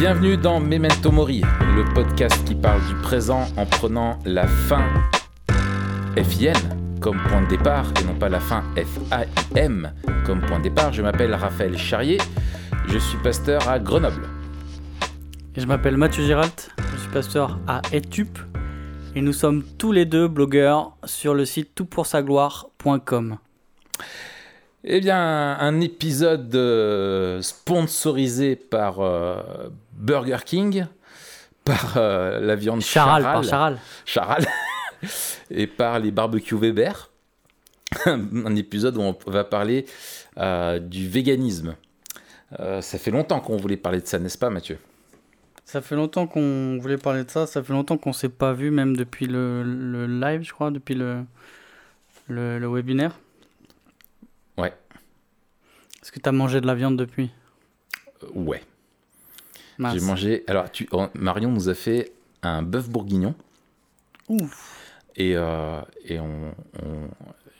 Bienvenue dans Memento Mori, le podcast qui parle du présent en prenant la fin FIN comme point de départ et non pas la fin FAIM comme point de départ. Je m'appelle Raphaël Charrier, je suis pasteur à Grenoble. je m'appelle Mathieu Giralt, je suis pasteur à Etup et nous sommes tous les deux blogueurs sur le site toutpoursagloire.com. Eh bien, un épisode euh, sponsorisé par euh, Burger King, par euh, la viande Charal, Charal, par Charal. Charal, et par les barbecues Weber. un épisode où on va parler du véganisme. ça fait longtemps qu'on voulait parler de ça, n'est-ce pas, Mathieu? Ça fait longtemps qu'on voulait parler de ça. Ça fait longtemps qu'on s'est pas vu, même depuis le, le, live, je crois, depuis le, le, le webinaire. Ouais. Est-ce que tu as mangé de la viande depuis? Euh, Ouais. J'ai mangé. Alors, tu... Oh, Marion nous a fait un bœuf bourguignon. Ouf. Et, euh, et on,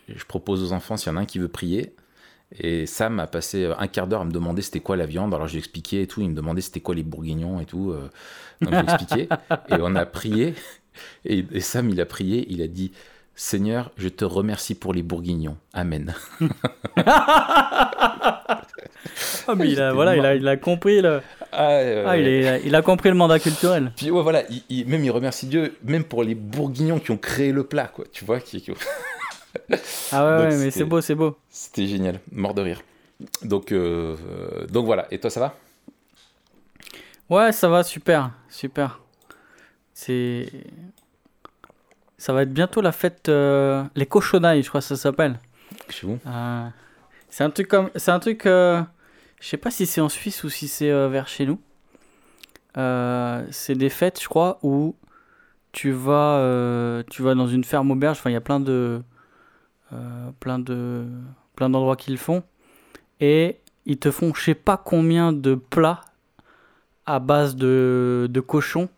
je propose aux enfants s'il y en a un qui veut prier. Et Sam a passé un quart d'heure à me demander c'était quoi la viande. Alors j'ai expliqué et tout. Il me demandait c'était quoi les bourguignons et tout. Euh, donc j'ai expliqué. et on a prié. Et, et, Sam, il a prié. Il a dit Seigneur, je te remercie pour les bourguignons. Amen. Ah, mais il a, voilà, il a, il a compris le. Ah, ah il, est, il, a compris le mandat culturel. Puis ouais, voilà, il, même il remercie Dieu, même pour les bourguignons qui ont créé le plat, quoi. Tu vois qui, Ah ouais, mais c'est beau, c'est beau. C'était génial, mort de rire. Donc, euh, donc voilà. Et toi, ça va? Ouais, ça va, super, super. C'est ça va être bientôt la fête. Euh, les cochonailles, je crois que ça s'appelle. Chez vous euh, C'est un truc comme. C'est un truc. Euh, je sais pas si c'est en Suisse ou si c'est vers chez nous. c'est des fêtes, je crois, où tu vas, tu vas dans une ferme auberge. Enfin, il y a plein de. plein de. plein d'endroits qu'ils font. Et ils te font je sais pas combien de plats à base de, de cochon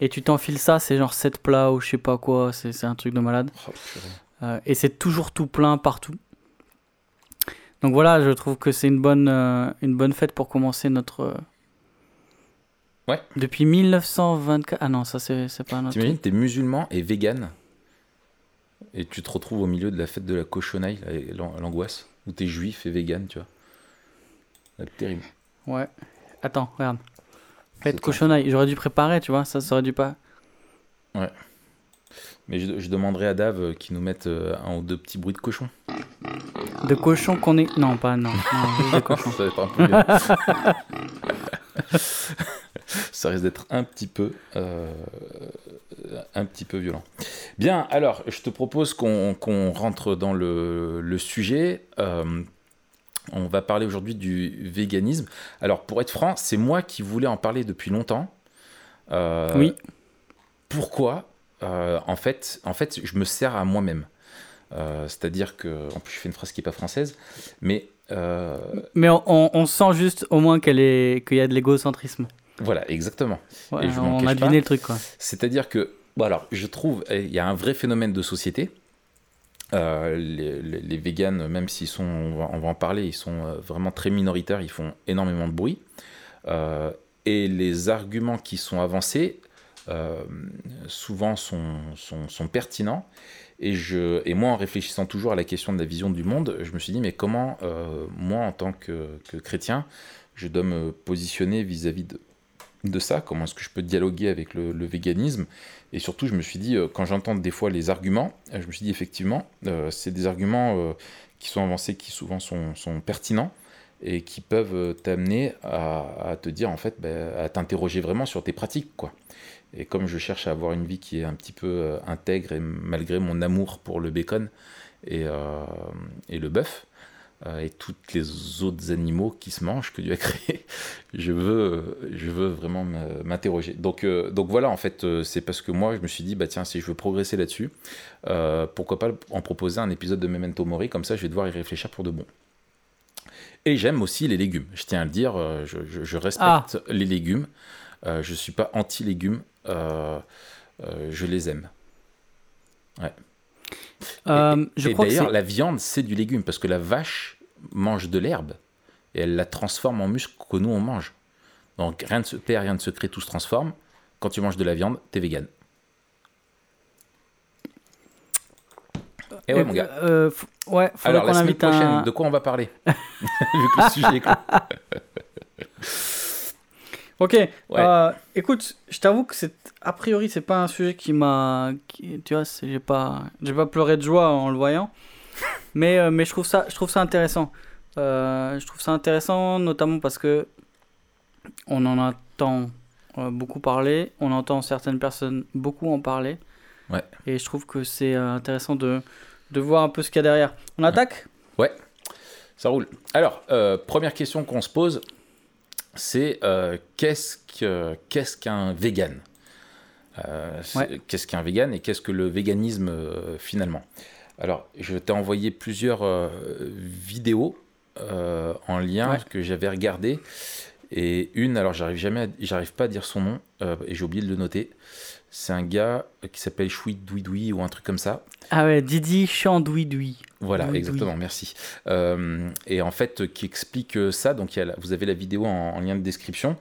et tu t'enfiles ça, c'est genre 7 plats ou je sais pas quoi, c'est un truc de malade. Oh, euh, et c'est toujours tout plein partout. Donc voilà, je trouve que c'est une bonne, euh, une bonne fête pour commencer notre. Euh, ouais. Depuis 1924. Ah non, ça c'est pas un T'imagines, t'es musulman et vegan. Et tu te retrouves au milieu de la fête de la cochonaille, l'angoisse, où t'es juif et vegan, tu vois. C'est terrible. Ouais. Attends, regarde. Fête cochonaille. J'aurais dû préparer, tu vois, ça, ça aurait dû pas. Ouais. Mais je, demanderai à Dave euh, qu'il nous mette euh, un ou deux petits bruits de cochon. De cochon qu'on est. Non, pas non. non de cochon. ça un peu risque d'être un petit peu. Euh, un petit peu violent. Bien, alors, je te propose qu'on rentre dans le, le sujet. On va parler aujourd'hui du véganisme. Alors, pour être franc, c'est moi qui voulais en parler depuis longtemps. Euh, oui. Pourquoi euh, en, fait, en fait, je me sers à moi-même. Euh, c'est-à-dire que, en plus, je fais une phrase qui n'est pas française, mais. Mais on, sent juste au moins qu'il y a de l'égocentrisme. Voilà, exactement. Et je on a deviné le truc, quoi. C'est-à-dire que, bon, alors, je trouve, il y a un vrai phénomène de société euh, les, les, véganes, même s'ils sont, on va, en parler, ils sont euh, vraiment très minoritaires, ils font énormément de bruit. Euh, et les arguments qui sont avancés, souvent sont, sont, pertinents. Et, je, et moi, en réfléchissant toujours à la question de la vision du monde, je me suis dit, mais comment, moi, en tant que, chrétien, je dois me positionner vis-à-vis de, de ça? Comment est-ce que je peux dialoguer avec le véganisme? Et surtout, je me suis dit, euh, quand j'entends des fois les arguments, euh, je me suis dit effectivement, euh, c'est des arguments qui sont avancés, qui souvent sont, pertinents et qui peuvent t'amener à, te dire, en fait, ben, à t'interroger vraiment sur tes pratiques. quoi. Et comme je cherche à avoir une vie qui est un petit peu intègre, et malgré mon amour pour le bacon et, le bœuf, et tous les autres animaux qui se mangent que Dieu a créé. je veux, je veux vraiment m'interroger. Donc, euh, donc voilà, en fait, euh, c'est parce que moi, je me suis dit, bah tiens, si je veux progresser là-dessus, pourquoi pas en proposer un épisode de Memento Mori, comme ça, je vais devoir y réfléchir pour de bon. Et j'aime aussi les légumes. Je tiens à le dire, je, je, respecte ah. les légumes. je ne suis pas anti-légumes. je les aime. Ouais. Euh, et, d'ailleurs, la viande, c'est du légume, parce que la vache mange de l'herbe, et elle la transforme en muscle que nous, on mange. Donc rien ne se perd, rien ne se crée, tout se transforme. Quand tu manges de la viande, t'es vegan. Et ouais, mon gars. Euh, f- ouais, Alors, la semaine prochaine, un. de quoi on va parler Vu que le sujet est Ok. euh, écoute, je t'avoue que c'est a priori c'est pas un sujet qui m'a, tu vois, j'ai pas, j'ai pas pleuré de joie en le voyant, mais euh, mais je trouve ça, je trouve ça intéressant. Euh, je trouve ça intéressant notamment parce que on en entend beaucoup parler, on entend certaines personnes beaucoup en parler. Ouais. Et je trouve que c'est intéressant de de voir un peu ce qu'il y a derrière. On attaque? Ça roule. Alors, première question qu'on se pose, c'est euh, qu'est-ce que- qu'est-ce qu'un vegan? Euh, Ouais. Qu'est-ce qu'un vegan et qu'est-ce que le véganisme euh, finalement? Alors, je t'ai envoyé plusieurs vidéos en lien Ouais. que j'avais regardées. Et une, alors j'arrive jamais, j'arrive pas à dire son nom euh, et j'ai oublié de le noter. C'est un gars qui s'appelle Douidoui ou un truc comme ça. Ah ouais, Didi Chandouidoui. Voilà, exactement, merci. Euh, et en fait, qui explique ça, donc la- vous avez la vidéo en, en lien de description.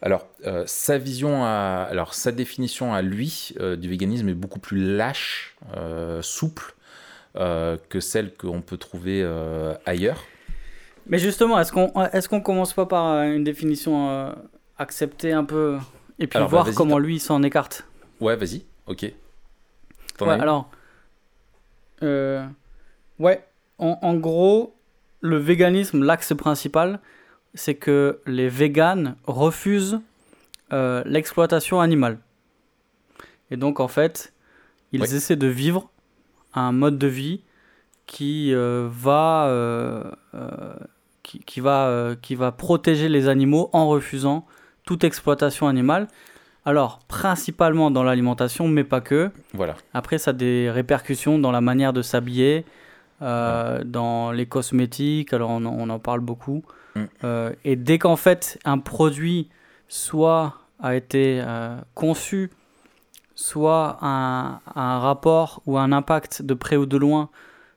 Alors, euh, sa vision, à, alors sa définition à lui euh, du véganisme est beaucoup plus lâche, souple que celle qu'on peut trouver ailleurs. Mais justement, est-ce qu'on commence pas par une définition acceptée un peu et puis Alors, bah, voir comment lui s'en écarte? Ouais, vas-y, ok. T'en Ouais, as une alors euh, ouais, en, en gros, le véganisme, l'axe principal, c'est que les véganes refusent euh, l'exploitation animale. Et donc en fait, ils Ouais. essaient de vivre un mode de vie qui euh, va euh, euh, qui, qui va euh, qui va protéger les animaux en refusant toute exploitation animale. Alors principalement dans l'alimentation, mais pas que. Voilà, Après, ça a des répercussions dans la manière de s'habiller, euh, dans les cosmétiques, alors on, en- on en parle beaucoup. Mm. Euh, et dès qu'en fait un produit soit a été euh, conçu, soit un, un rapport ou un impact de près ou de loin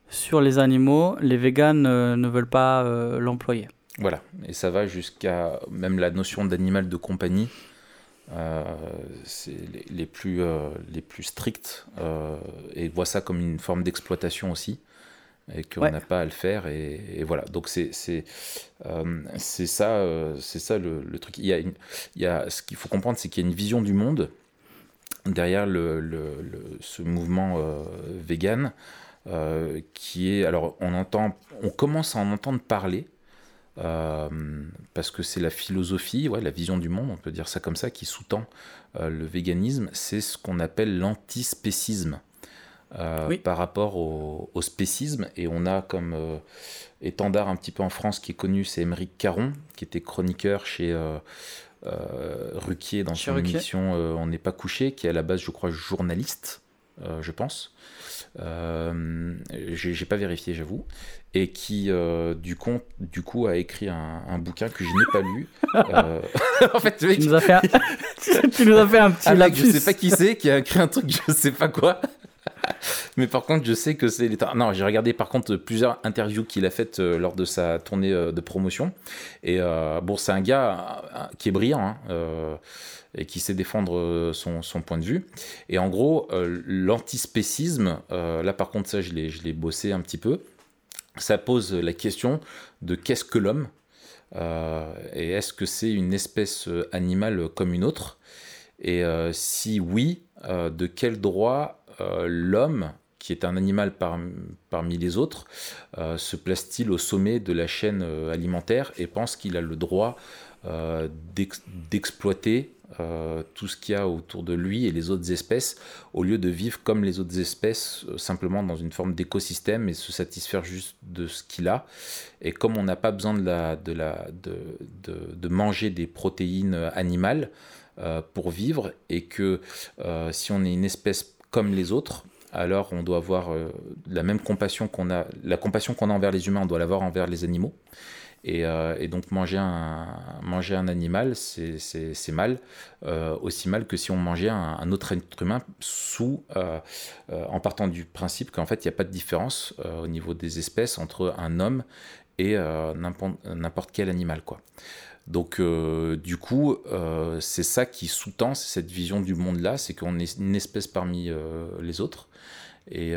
sur les animaux, les véganes ne veulent pas l'employer. voilà. Et ça va jusqu'à même la notion d'animal de compagnie. Euh, les, les plus, euh, les plus stricts euh, et voient ça comme une forme d'exploitation aussi et qu'on Ouais. n'a pas à le faire et, et voilà donc c'est c'est euh, c'est ça euh, c'est ça le, le truc il y a une, il y a ce qu'il faut comprendre c'est qu'il y a une vision du monde derrière le, le- le- ce mouvement euh, vegan qui est alors on entend on commence à en entendre parler parce que c'est la philosophie, ouais, la vision du monde, on peut dire ça comme ça, qui sous-tend euh, le véganisme, c'est ce qu'on appelle l'antispécisme euh, Oui. par rapport au, au spécisme. Et on a comme euh, étendard un petit peu en France qui est connu, c'est Émeric Caron, qui était chroniqueur chez euh, euh, Ruquier dans Chez son Ruquier. émission euh, On n'est pas couché, qui est à la base, je crois, journaliste, euh, je pense. Euh, j'ai pas vérifié, j'avoue. Et qui, euh, du, coup, du coup, a écrit un, un bouquin que je n'ai pas lu. Euh, en fait, mec, Tu nous as fait un, tu nous as fait un petit un mec, je sais pas qui c'est, qui a écrit un truc, je sais pas quoi. Mais par contre, je sais que c'est l'État. Non, j'ai regardé par contre plusieurs interviews qu'il a faites euh, lors de sa tournée euh, de promotion. Et euh, bon, c'est un gars euh, qui est brillant hein, euh, et qui sait défendre euh, son, point de vue. Et en gros, euh, l'antispécisme, euh, là par contre, ça, je l'ai bossé un petit peu. Ça pose la question de qu'est-ce que l'homme et est-ce que c'est une espèce animale comme une autre? Et si oui, de quel droit l'homme, qui est un animal par- parmi les autres, se place-t-il au sommet de la chaîne alimentaire et pense qu'il a le droit d'ex- d'exploiter euh, tout ce qu'il y a autour de lui et les autres espèces, au lieu de vivre comme les autres espèces, euh, simplement dans une forme d'écosystème et se satisfaire juste de ce qu'il a. Et comme on n'a pas besoin de, la, de, la, de, de, manger des protéines animales euh, pour vivre, et que si on est une espèce comme les autres, alors on doit avoir la même compassion qu'on a, la compassion qu'on a envers les humains, on doit l'avoir envers les animaux. Et, euh, et donc manger un, animal, c'est mal, euh, aussi mal que si on mangeait un, autre être humain sous, euh, en partant du principe qu'en fait il n'y a pas de différence au niveau des espèces entre un homme et n'importe quel animal. Quoi. Donc, du coup, c'est ça qui sous-tend cette vision du monde-là, c'est qu'on est une espèce parmi les autres et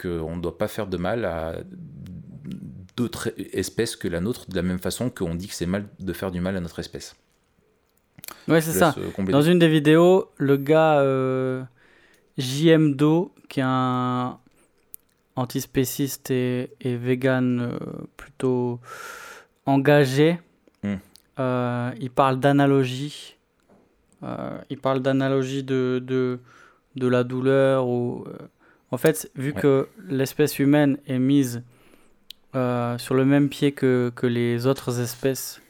qu'on ne doit pas faire de mal à d'autres espèces que la nôtre, de la même façon qu'on dit que c'est mal de faire du mal à notre espèce. Ouais, c'est ça. Dans une des vidéos, le gars JMDO, qui est un antispéciste et, et vegan plutôt engagé, hmm. Euh, il parle d'analogie. Euh, il parle d'analogie de, de, de, la douleur. Ou, euh, en fait, vu que l'espèce humaine est mise sur le même pied que, que les autres espèces,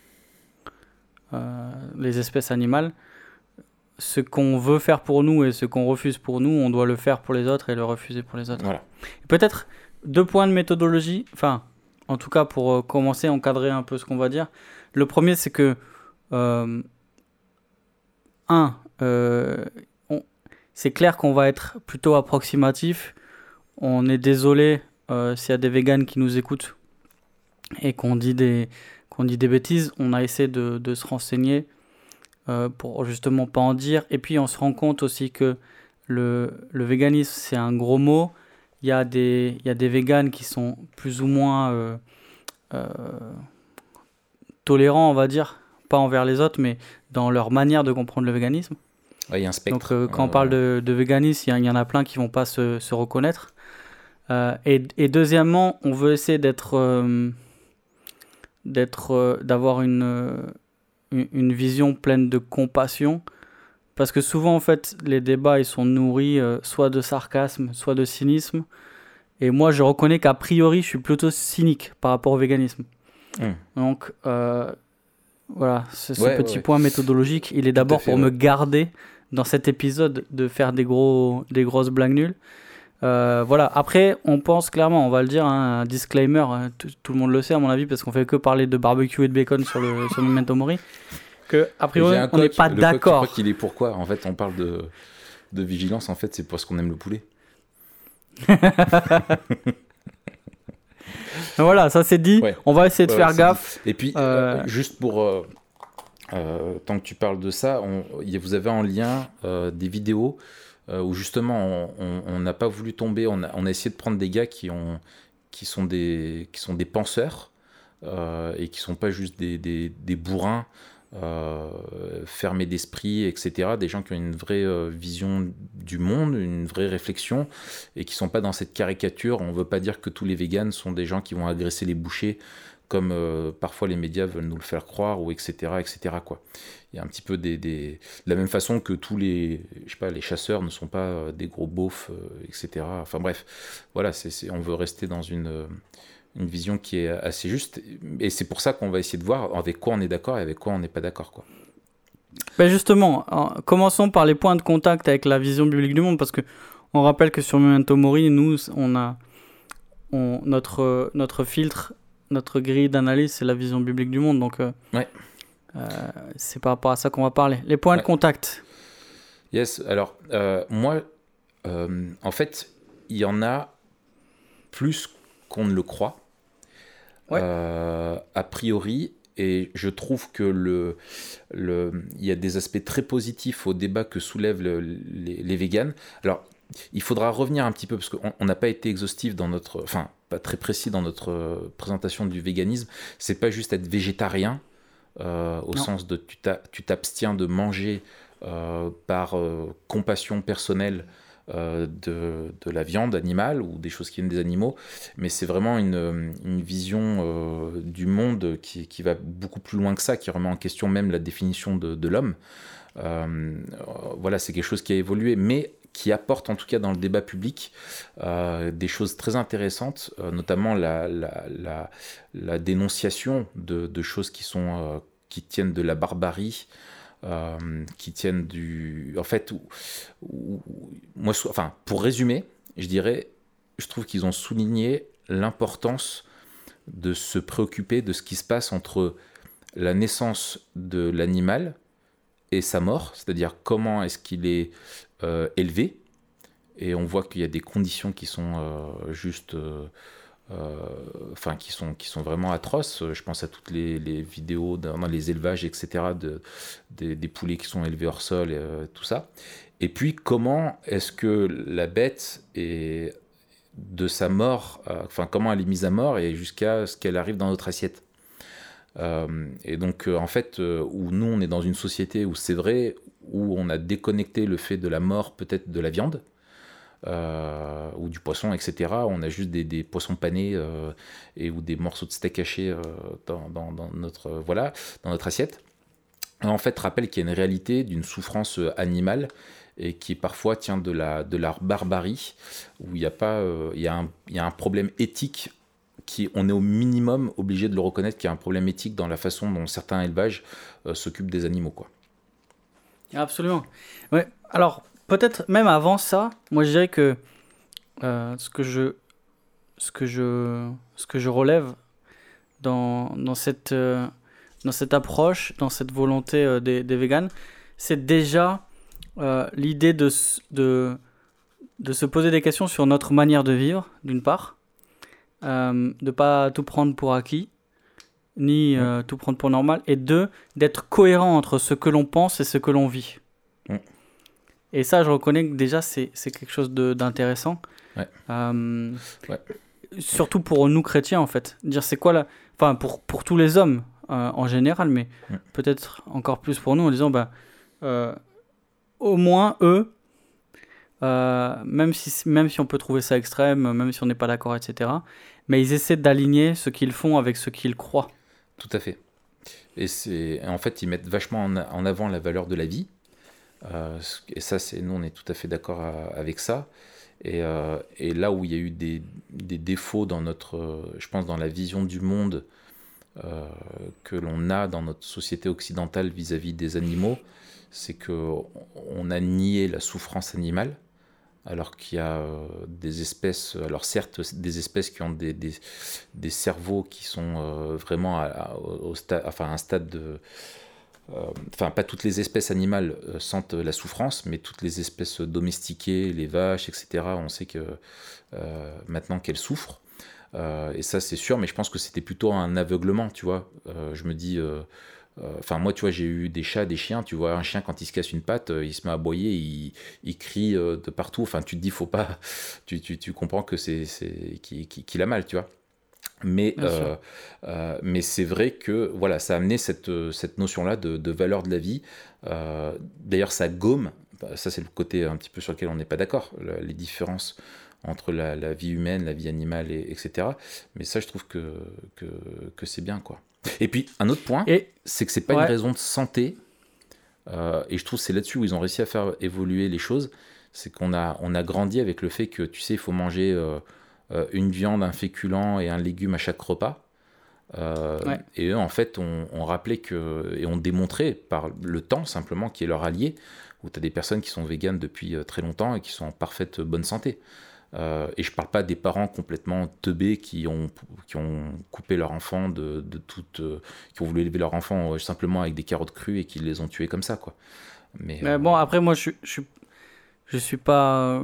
les espèces animales, ce qu'on veut faire pour nous et ce qu'on refuse pour nous, on doit le faire pour les autres et le refuser pour les autres. Voilà. Peut-être deux points de méthodologie, enfin, en tout cas pour commencer, encadrer un peu ce qu'on va dire. Le premier, c'est que, euh, un, euh, c'est clair qu'on va être plutôt approximatif. On est désolé euh, s'il y a des véganes qui nous écoutent et qu'on dit des qu'on dit des bêtises. On a essayé de, de se renseigner pour justement pas en dire. Et puis on se rend compte aussi que le, le véganisme c'est un gros mot. Il y a des il y a des véganes qui sont plus ou moins tolérants, on va dire, pas envers les autres, mais dans leur manière de comprendre le véganisme. il y a un spectre. Donc, euh, quand on parle de, de véganisme, il y, en a plein qui vont pas se, se reconnaître. Euh, et, et, deuxièmement, on veut essayer d'être, euh, d'être, d'avoir une, une vision pleine de compassion, parce que souvent, en fait, les débats ils sont nourris soit de sarcasme, soit de cynisme. Et moi, je reconnais qu'a priori, je suis plutôt cynique par rapport au véganisme. Hmm. Donc, euh, voilà, ce, petit point méthodologique, il est d'abord pour me garder dans cet épisode de faire des, gros, des grosses blagues nulles. Euh, voilà, après, on pense clairement, on va le dire, hein, un disclaimer, hein, tout le monde le sait à mon avis, parce qu'on fait que parler de barbecue et de bacon sur le, sur Memento Mori, que, a priori, on n'est pas d'accord. Je crois qu'il est pourquoi? En fait, on parle de, de vigilance, en fait, c'est parce qu'on aime le poulet. voilà, ça c'est dit. On va essayer de faire gaffe. Et puis, euh, euh, juste pour. Euh, tant que tu parles de ça, on, vous avez en lien des vidéos où justement on n'a pas voulu tomber. On a, essayé de prendre des gars qui, ont, qui, sont, des, penseurs et qui sont pas juste des, des, bourrins euh, fermés d'esprit, etc. Des gens qui ont une vraie euh, vision du monde, une vraie réflexion, et qui sont pas dans cette caricature. On veut pas dire que tous les véganes sont des gens qui vont agresser les bouchers, comme euh, parfois les médias veulent nous le faire croire, ou etc. etc. Quoi. Il y a un petit peu des, des... de la même façon que tous les, je sais pas, les chasseurs ne sont pas des gros beaufs, etc. Enfin bref, voilà, c'est, on veut rester dans une une vision qui est assez juste. Et c'est pour ça qu'on va essayer de voir avec quoi on est d'accord et avec quoi on n'est pas d'accord. Quoi. Ben justement, commençons par les points de contact avec la vision biblique du monde, parce que on rappelle que sur Memento Mori, nous, on a on, notre, notre filtre, notre grille d'analyse, c'est la vision biblique du monde. Donc, euh, ouais. Euh, c'est par rapport à ça qu'on va parler. Les points de contact. Yes, alors, euh, moi, en fait, il y en a plus qu'on ne le croit. Euh, a priori, et je trouve que le, le, il y a des aspects très positifs au débat que soulèvent les, les véganes. Alors, il faudra revenir un petit peu parce qu'on n'a pas été exhaustif dans notre, enfin pas très précis dans notre euh, présentation du véganisme. C'est pas juste être végétarien euh, au sens de tu t'abstiens de manger par compassion personnelle euh, de, de, la viande animale ou des choses qui viennent des animaux, mais c'est vraiment une, une vision euh, du monde qui, qui, va beaucoup plus loin que ça, qui remet en question même la définition de, de l'homme. Euh, voilà, c'est quelque chose qui a évolué, mais qui apporte en tout cas dans le débat public euh, des choses très intéressantes, notamment la, dénonciation de, choses qui, sont, qui tiennent de la barbarie, euh, qui tiennent du. En fait, moi, enfin, pour résumer, je dirais, je trouve qu'ils ont souligné l'importance de se préoccuper de ce qui se passe entre la naissance de l'animal sa mort, c'est-à-dire comment est-ce qu'il est, euh, élevé. Et on voit qu'il y a des conditions qui sont euh, juste enfin qui sont qui sont vraiment atroces. Je pense à toutes les, vidéos dans, les élevages, etc. De, des, poulets qui sont élevés hors sol et tout ça. Et puis comment est-ce que la bête est de sa mort, enfin comment elle est mise à mort et jusqu'à ce qu'elle arrive dans notre assiette. Euh, et donc, euh, en fait, euh, où nous, on est dans une société où c'est vrai, où on a déconnecté le fait de la mort, peut-être de la viande, ou du poisson, etc. On a juste des, poissons panés et ou des morceaux de steak hachés dans, notre, voilà, dans notre assiette. En fait, rappelle qu'il y a une réalité d'une souffrance animale et qui parfois tient de la, de la barbarie, où il y, a y il y a un problème éthique on est au minimum obligé de le reconnaître qu'il y a un problème éthique dans la façon dont certains élevages euh, s'occupent des animaux. Quoi. Absolument. Ouais. Alors, peut-être même avant ça, moi je dirais que euh, ce, que je, ce, que je, ce que je relève dans, dans, cette, euh, dans cette approche, dans cette volonté des, des véganes, c'est déjà l'idée de, de, de se poser des questions sur notre manière de vivre, d'une part, euh, de pas tout prendre pour acquis, ni euh, tout prendre pour normal, et deux, d'être cohérent entre ce que l'on pense et ce que l'on vit. Et ça, je reconnais que déjà, c'est quelque chose d'intéressant. Euh, surtout pour nous chrétiens, en fait. Dire c'est quoi la. Enfin, pour, pour tous les hommes en général, mais peut-être encore plus pour nous en disant, bah, au moins eux, même, si, même si on peut trouver ça extrême, même si on n'est pas d'accord, etc., mais ils essaient d'aligner ce qu'ils font avec ce qu'ils croient. Tout à fait. Et en fait ils mettent vachement en, avant la valeur de la vie. Euh, et ça, c'est nous on est tout à fait d'accord euh, avec ça. Et, euh, et, là où il y a eu des, des, défauts dans notre, je pense dans la vision du monde que l'on a dans notre société occidentale vis-à-vis -vis des animaux, c'est que on a nié la souffrance animale alors qu'il y a euh, des espèces, alors certes des espèces qui ont des, cerveaux qui sont euh, vraiment à, au un stade de... Euh, enfin, pas toutes les espèces animales sentent la souffrance, mais toutes les espèces domestiquées, les vaches, etc., on sait que maintenant qu'elles souffrent. et ça, c'est sûr, mais je pense que c'était plutôt un aveuglement, tu vois. je me dis enfin, moi, tu vois, j'ai eu des chats, des chiens. Tu vois, un chien, quand il se casse une patte, euh, il se met à aboyer, il, il crie euh, de partout. Enfin, tu te dis, faut pas. Tu, tu, tu comprends que c'est qu'il a mal, tu vois. Mais, mais c'est vrai que voilà, ça a amené cette, cette notion-là de, de, valeur de la vie. D'ailleurs, ça gomme, ça c'est le côté un petit peu sur lequel on n'est pas d'accord, les différences entre la, la, vie humaine, la vie animale, et, etc. Mais ça, je trouve que, que, que c'est bien, quoi. Et puis, un autre point, c'est que c'est pas une raison de santé. Euh, et je trouve que c'est là-dessus où ils ont réussi à faire évoluer les choses. C'est qu'on a, on a grandi avec le fait que, tu sais, il faut manger euh, euh, une viande, un féculent et un légume à chaque repas. Et eux, en fait, on, rappelait que, et on démontrait par le temps simplement qui est leur allié, où tu as des personnes qui sont véganes depuis très longtemps et qui sont en parfaite bonne santé. Euh, et je parle pas des parents complètement teubés qui ont, qui ont coupé leur enfant de, de toute. Euh, qui ont voulu élever leur enfant euh, simplement avec des carottes crues et qui les ont tués comme ça, quoi. Mais, bon, après, moi, je, je, je suis pas.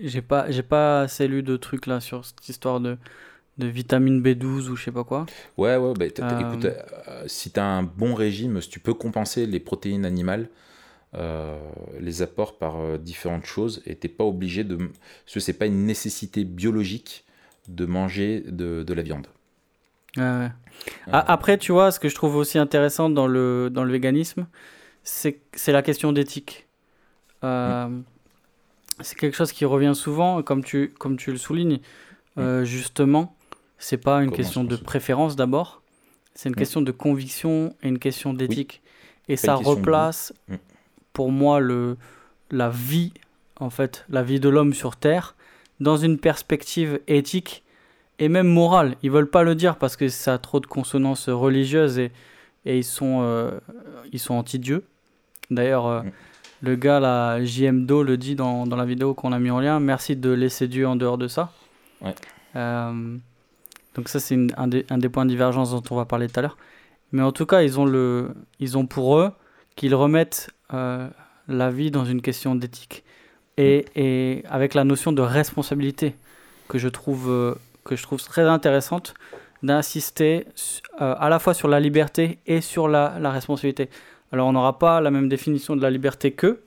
J'ai pas, j'ai pas assez lu de trucs là sur cette histoire de, de vitamine B12 ou je sais pas quoi. Ouais, ouais, bah, écoute, si tu as un bon régime, si tu peux compenser les protéines animales, euh, les apports par euh, différentes choses et t'es pas obligé de parce que c'est pas une nécessité biologique de manger de, de la viande. Après tu vois ce que je trouve aussi intéressant dans le dans le véganisme c'est la question d'éthique. Euh, mm. c'est quelque chose qui revient souvent comme tu comme tu le soulignes. Mm. justement c'est pas une question de préférence d'abord c'est une mm. question de conviction et une question d'éthique. Et ça replace pour moi le, la vie, en fait, la vie de l'homme sur Terre, dans une perspective éthique et même morale. Ils veulent pas le dire parce que ça a trop de consonances religieuses et, et ils sont, euh, ils sont anti-dieu. D'ailleurs, euh, mm. le gars, la JMDO, le dit dans, dans la vidéo qu'on a mis en lien. Merci de laisser Dieu en dehors de ça. Euh, donc ça, c'est un des, un des points de divergence dont on va parler tout à l'heure. Mais en tout cas, ils ont, le, ils ont pour eux qu'ils remettent la vie dans une question d'éthique et, et, avec la notion de responsabilité que je trouve, euh, que je trouve très intéressante d'insister euh, à la fois sur la liberté et sur la, la responsabilité. Alors on n'aura pas la même définition de la liberté qu'eux,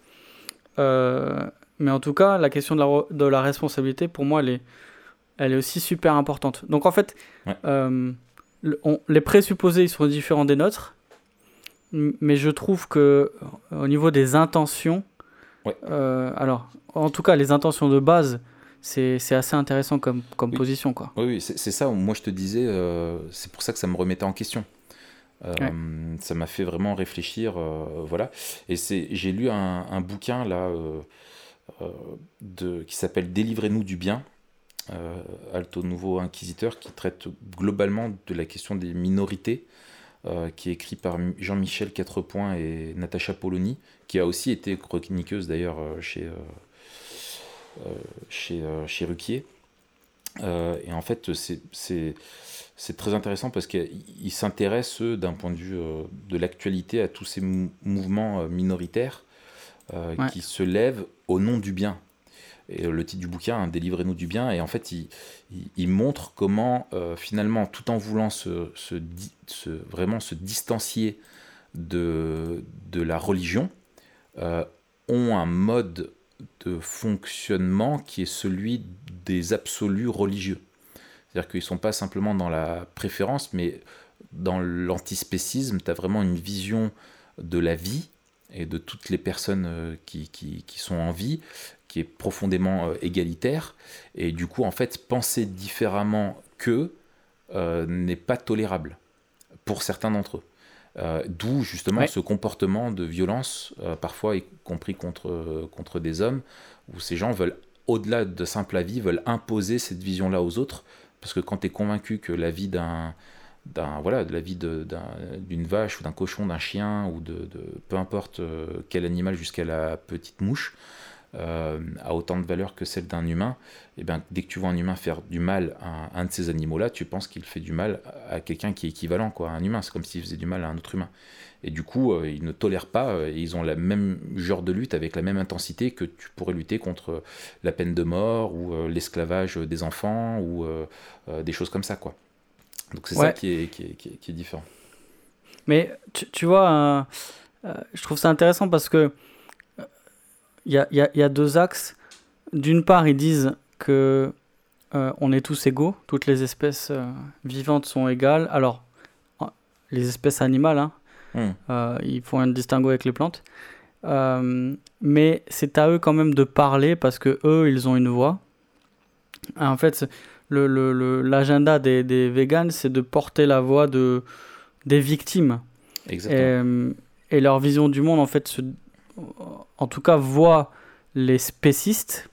euh, mais en tout cas la question de la, de la, responsabilité pour moi elle est, elle est aussi super importante. Donc en fait, Ouais. euh, le- on- les présupposés ils sont différents des nôtres, mais je trouve que euh, au niveau des intentions, Ouais. euh, alors en tout cas les intentions de base, c'est assez intéressant comme, comme Oui. position quoi. Oui, oui, c'est ça. Moi, je te disais, euh, c'est pour ça que ça me remettait en question. Euh, Ouais. Ça m'a fait vraiment réfléchir, voilà. Et c'est, j'ai lu un, un bouquin là de, qui s'appelle Délivrez-nous du bien, Alto Nouveau Inquisiteur, qui traite globalement de la question des minorités, euh, qui est écrit par Jean-Michel Quatrepoint et Natacha Polony, qui a aussi été chroniqueuse d'ailleurs euh, chez, euh, chez, chez Ruquier. Euh, et en fait, c'est, très intéressant parce qu'il s'intéresse, eux, d'un point de vue de l'actualité, à tous ces mou- mouvements minoritaires Ouais. qui se lèvent au nom du bien. Et euh, le titre du bouquin, hein, Délivrez-nous du bien, et en fait, il, montre comment, euh, finalement, tout en voulant vraiment se distancier de, la religion, euh, ont un mode de fonctionnement qui est celui des absolus religieux. C'est-à-dire qu'ils ne sont pas simplement dans la préférence, mais dans l'antispécisme, tu as vraiment une vision de la vie et de toutes les personnes qui sont en vie, qui est profondément euh, égalitaire. Et du coup, en fait, penser différemment qu'eux euh, n'est pas tolérable pour certains d'entre eux. Euh, D'où justement Ouais. ce comportement de violence, euh, parfois y compris contre, euh, contre des hommes, où ces gens veulent, au-delà de simple avis, veulent imposer cette vision-là aux autres, parce que quand tu es convaincu que la vie d'un d'un voilà de la vie d'une vache ou d'un cochon d'un chien ou de, de- peu importe quel animal jusqu'à la petite mouche euh, a autant de valeur que celle d'un humain et bien dès que tu vois un humain faire du mal à un de ces animaux là tu penses qu'il fait du mal à quelqu'un qui est équivalent quoi à un humain. C'est comme s'il faisait du mal à un autre humain. Et du coup euh, ils ne tolèrent pas euh, et ils ont la même genre de lutte avec la même intensité que tu pourrais lutter contre la peine de mort ou l'esclavage des enfants ou des choses comme ça quoi. Donc c'est ça qui est, qui, est, qui, est, qui est différent. Mais tu, tu vois, je trouve ça intéressant parce que il y, a, il y a- il y a deux axes. D'une part, ils disent que euh, on est tous égaux, toutes les espèces euh, vivantes sont égales. Alors, les espèces animales, hein, Hmm. euh, ils font un distinguo avec les plantes. Euh, mais c'est à eux quand même de parler parce que eux, ils ont une voix. En fait, c'est- le- le- le- l'agenda des, des véganes, c'est de porter la voix de, des victimes. exactement Euh, et leur vision du monde, en fait, se- en tout cas, voit les spécistes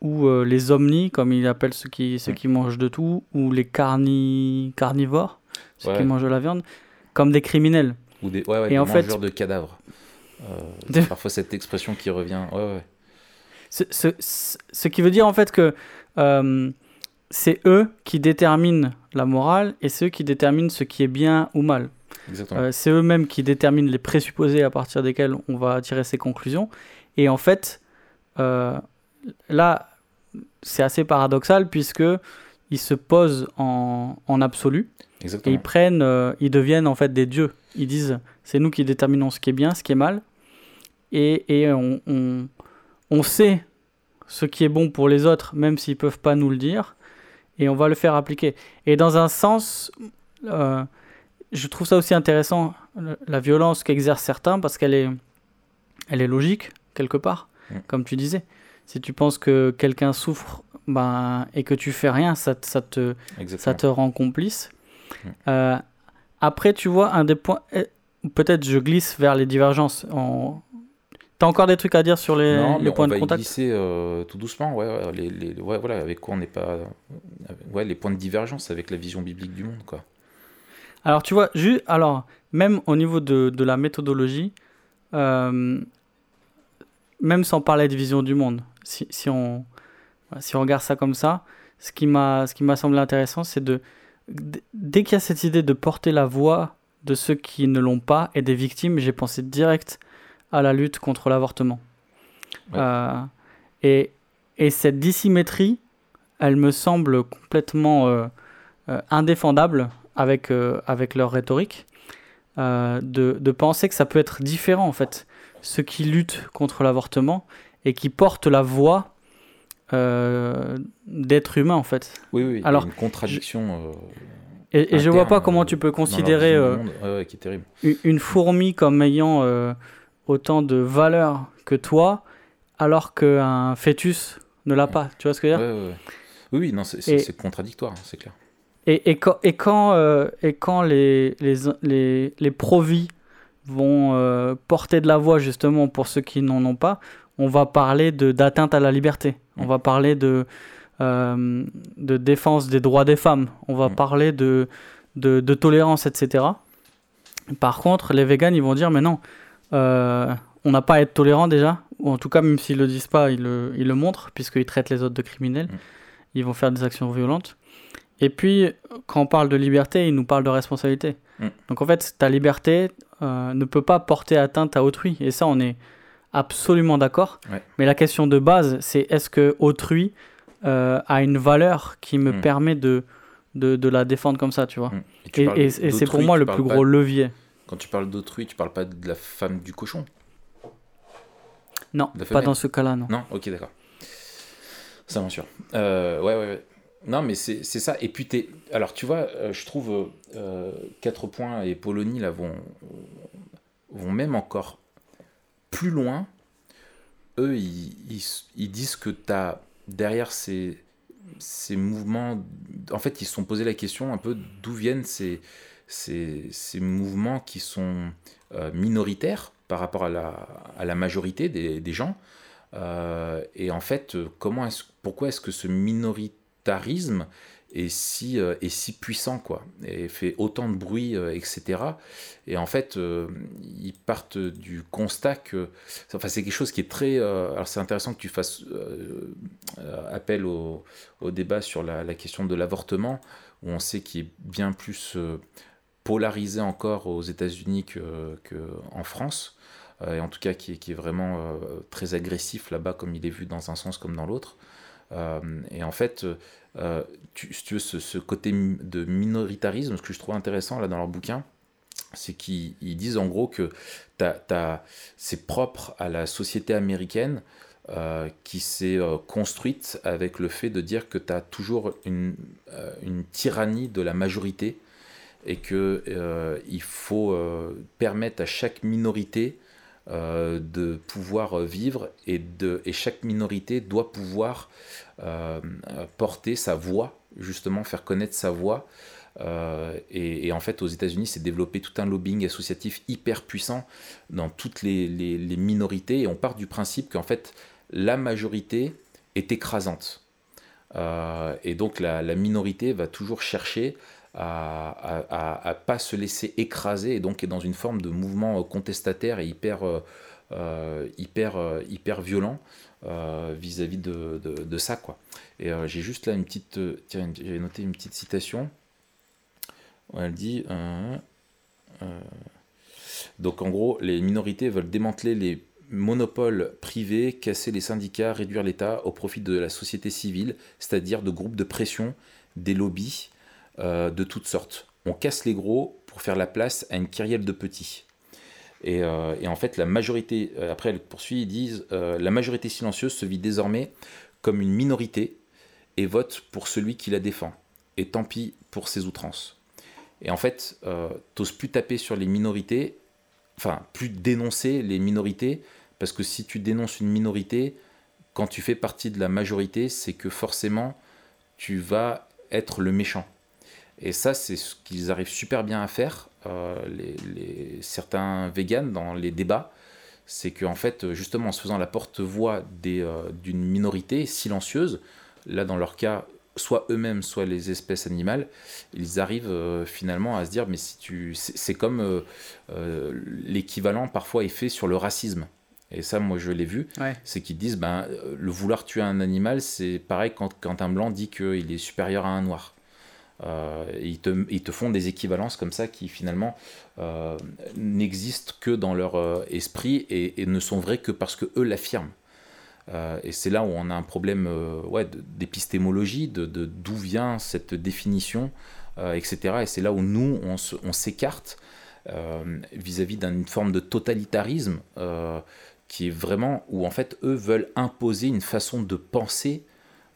ou euh, les omnis, comme ils appellent ceux qui, ceux Mm. qui mangent de tout, ou les carni... carnivores, ceux Ouais. qui mangent de la viande, comme des criminels. ou des, ouais, ouais, Et des en fait- mangeurs de cadavres Euh, parfois cette expression qui revient ouais, ouais. Ce, ce- ce- ce qui veut dire en fait que euh, c'est eux qui déterminent la morale et ceux qui déterminent ce qui est bien ou mal. Euh, c'est eux-mêmes qui déterminent les présupposés à partir desquels on va tirer ses conclusions. Et en fait, euh, là, c'est assez paradoxal puisque ils se posent en, en absolu et ils prennent, euh, ils deviennent en fait des dieux. Ils disent, c'est nous qui déterminons ce qui est bien, ce qui est mal, et, et on, on, on sait ce qui est bon pour les autres, même s'ils peuvent pas nous le dire, et on va le faire appliquer. Et dans un sens, euh, je trouve ça aussi intéressant, la violence qu'exercent certains, parce qu'elle est, elle est logique, quelque part, Mm. comme tu disais. Si tu penses que quelqu'un souffre ben, et que tu fais rien, ça, te- ça te, exactement ça te rend complice. Mm. Euh, après, tu vois, un des points. eh, Peut-être je glisse vers les divergences. En... T'as encore des trucs à dire sur les, non, les mais points on de va y contact? glisser euh, tout doucement ouais, ouais, les, les- ouais, voilà avec quoi on n'est pas ouais les points de divergence avec la vision biblique du monde quoi Alors, tu vois, ju- alors, même au niveau de, de la méthodologie, euh, même sans parler de vision du monde, si, si on, si on regarde ça comme ça, ce qui m'a ce qui m'a semblé intéressant, c'est de. Dès qu'il y a cette idée de porter la voix de ceux qui ne l'ont pas et des victimes, j'ai pensé direct à la lutte contre l'avortement. Ouais. Euh, et, et cette dissymétrie elle me semble complètement euh, euh, indéfendable avec, euh, avec leur rhétorique, de, de, penser que ça peut être différent en fait. Ceux qui luttent contre l'avortement et qui portent la voix d'être humain en fait. Oui, oui, Alors, une contradiction. et, et je vois pas comment tu peux considérer une, fourmi comme ayant autant de valeur que toi, alors qu'un fœtus ne l'a pas. Tu vois ce que je veux dire? Oui, oui, non, c'est contradictoire, hein, c'est clair. Et, et, quand, et quand, euh, et quand les, les, les, les pro-vie vont euh, porter de la voix justement pour ceux qui n'en ont pas, on va parler d'atteinte à la liberté. On va parler de, euh, de défense des droits des femmes. On va parler de, de, de, tolérance, etc. Par contre, les végans, ils vont dire, mais non, on n'a pas à être tolérant déjà, ou en tout cas, même s'ils le disent pas, ils le, ils le montrent, puisqu'ils traitent les autres de criminels. Ils vont faire des actions violentes. Et puis, quand on parle de liberté, ils nous parlent de responsabilité. Mm. Donc en fait, ta liberté euh, ne peut pas porter atteinte à autrui. Et ça, on est absolument d'accord. Mais la question de base, c'est est-ce que autrui euh, a une valeur qui me mm. permet de, de, de, la défendre comme ça, tu vois? Et, et, c'est pour moi le plus gros levier. Quand tu parles d'autrui, tu parles pas de la femme du cochon? Non, pas dans ce cas-là, non. Non, ok, d'accord. Ça m'en Euh, ouais, ouais, ouais. Non, mais c'est ça. Et puis, alors, tu vois, euh, je trouve euh, 4 points et Polonie, là, vont, vont même encore plus loin. Eux, ils, ils, disent que tu as derrière ces, ces mouvements. En fait, ils se sont posé la question un peu d'où viennent ces, ces, ces, mouvements qui sont euh, minoritaires par rapport à la, à la majorité des, des gens. Euh, et en fait, comment est pourquoi est-ce que ce minoritarisme est si, euh, est si puissant, quoi, et fait autant de bruit, euh, etc. Et en fait, ils partent du constat que, enfin, c'est quelque chose qui est très, alors c'est intéressant que tu fasses appel au, au, débat sur la, la question de l'avortement, où on sait qu'il est bien plus polarisé encore aux États-Unis qu'en France, euh, et en tout cas qui, est vraiment euh, très agressif là-bas, comme il est vu dans un sens comme dans l'autre. Euh, et en fait, tu, si tu veux, ce, côté de minoritarisme, ce que je trouve intéressant là dans leur bouquin, c'est qu'ils disent en gros que c'est propre à la société américaine qui s'est construite avec le fait de dire que tu as toujours une, une, tyrannie de la majorité et qu'il euh, il faut euh, permettre à chaque minorité euh, de pouvoir vivre et, de, et chaque minorité doit pouvoir porter sa voix, justement faire connaître sa voix. Et, en fait, aux États-Unis, c'est développé tout un lobbying associatif hyper puissant dans toutes les, les, minorités. Et on part du principe qu'en fait, la majorité est écrasante. et donc, la, la, minorité va toujours chercher à, à, pas se laisser écraser et donc est dans une forme de mouvement contestataire et hyper, euh, euh, hyper, euh, hyper violent vis-à-vis de, ça. Quoi. Et j'ai juste là une petite. Tiens, j'ai noté une petite citation. Elle dit. donc en gros, les minorités veulent démanteler les monopoles privés, casser les syndicats, réduire l'État au profit de la société civile, c'est-à-dire de groupes de pression, des lobbies euh, de toutes sortes. On casse les gros pour faire la place à une kyrielle de petits. Et, euh, en fait, la majorité, euh, après elle poursuit, ils disent la majorité silencieuse se vit désormais comme une minorité et vote pour celui qui la défend. Et tant pis pour ses outrances. Et en fait, t'oses plus taper sur les minorités, enfin, plus dénoncer les minorités, parce que si tu dénonces une minorité, quand tu fais partie de la majorité, c'est que forcément, tu vas être le méchant. Et ça, c'est ce qu'ils arrivent super bien à faire, euh, les, certains véganes dans les débats. C'est qu'en fait, justement, en se faisant la porte-voix euh, d'une minorité silencieuse, là dans leur cas, soit eux-mêmes, soit les espèces animales, ils arrivent euh, finalement à se dire, mais si tu, c'est comme l'équivalent parfois est fait sur le racisme. Et ça, moi, je l'ai vu. C'est qu'ils disent, ben, le vouloir tuer un animal, c'est pareil quand, quand un blanc dit qu'il est supérieur à un noir. Euh, ils, te, font des équivalences comme ça qui finalement euh, n'existent que dans leur euh, esprit et, ne sont vraies que parce que eux l'affirment. Et c'est là où on a un problème ouais, d'épistémologie, de d'où vient cette définition, etc. Et c'est là où nous, on s'écarte vis-à-vis d'une forme de totalitarisme qui est vraiment où en fait eux veulent imposer une façon de penser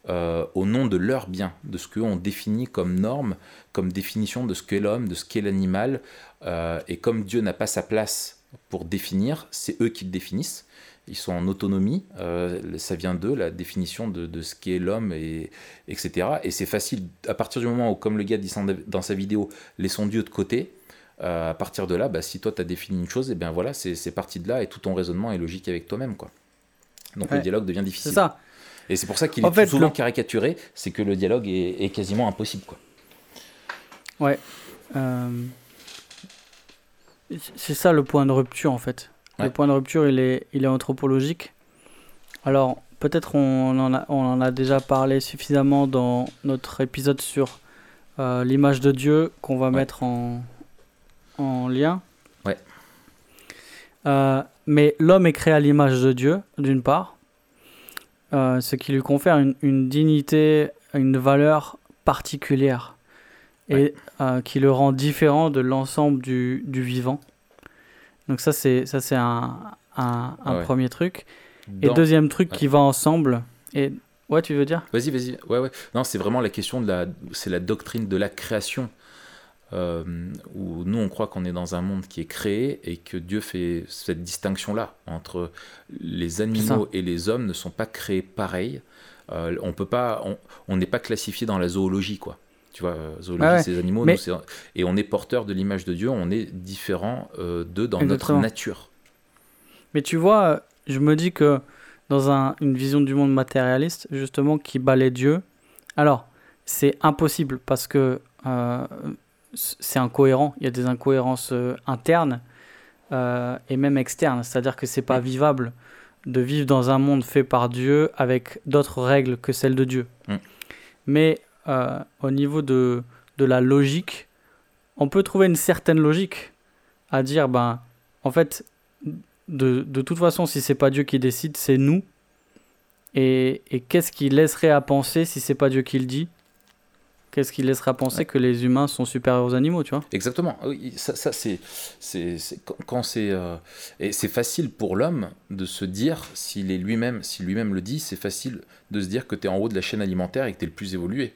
au nom de leur bien, de ce qu'on définit comme norme, comme définition de ce qu'est l'homme, de ce qu'est l'animal. et comme Dieu n'a pas sa place pour définir, c'est eux qui le définissent ils sont en autonomie, euh, ça vient d'eux, la définition de, ce qu'est l'homme, et, etc. Et c'est facile, à partir du moment où, comme le gars dit dans sa vidéo, laissons Dieu de côté, euh, à partir de là, bah, si toi tu as défini une chose, et eh bien voilà, c'est parti de là, et tout ton raisonnement est logique avec toi-même. quoi. Donc le dialogue devient difficile. C'est ça. Et c'est pour ça qu'il est souvent caricaturé, c'est que le dialogue est, quasiment impossible. Quoi. Ouais. Euh, c'est ça le point de rupture en fait. Le point de rupture, il est, il est anthropologique. Alors, peut-être on, en a, on en a déjà parlé suffisamment dans notre épisode sur euh, l'image de Dieu qu'on va mettre en, en lien. Ouais. Euh, mais l'homme est créé à l'image de Dieu, d'une part, euh, ce qui lui confère une, une, dignité, une valeur particulière et qui le rend différent de l'ensemble du, du vivant. Donc ça, c'est ça c'est un, un, premier truc. Et deuxième truc qui va ensemble. Et ouais, tu veux dire? Vas-y, vas-y. Ouais, ouais. Non, c'est vraiment la question de la, c'est la doctrine de la création. Euh, où nous on croit qu'on est dans un monde qui est créé et que Dieu fait cette distinction là entre les animaux et les hommes ne sont pas créés pareils. Euh, on peut pas, on n'est pas classifié dans la zoologie quoi. Tu vois, euh, zoologie, c'est animaux, et on est porteur de l'image de Dieu, on est différent euh, d'eux dans notre nature. Mais tu vois, je me dis que dans un, une vision du monde matérialiste, justement, qui balaie Dieu, alors, c'est impossible parce que c'est incohérent, il y a des incohérences internes et même externes, c'est-à-dire que c'est pas vivable de vivre dans un monde fait par Dieu avec d'autres règles que celles de Dieu. Mm. Mais euh, au niveau de, de la logique, on peut trouver une certaine logique à dire, ben, en fait, de, de toute façon, si c'est pas Dieu qui décide, c'est nous. Et, et qu'est-ce qui laisserait à penser si c'est pas Dieu qui le dit? Qu'est-ce qui laisserait à penser que les humains sont supérieurs aux animaux, tu vois Exactement. Oui, ça, ça c'est, c'est, quand c'est euh, et c'est facile pour l'homme de se dire s'il est lui-même, si lui-même le dit, c'est facile de se dire que tu es en haut de la chaîne alimentaire et que tu es le plus évolué.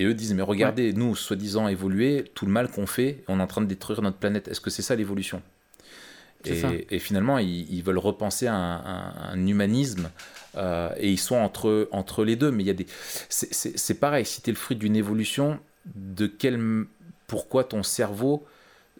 Et eux disent, mais regardez, nous, soi-disant évoluer, tout le mal qu'on fait, on est en train de détruire notre planète. Est-ce que c'est ça l'évolution? Et, finalement, ils, veulent repenser un, un, humanisme euh, et ils sont entre, entre les deux. Mais il y a des. C'est pareil, si tu es le fruit d'une évolution, de quel, pourquoi ton cerveau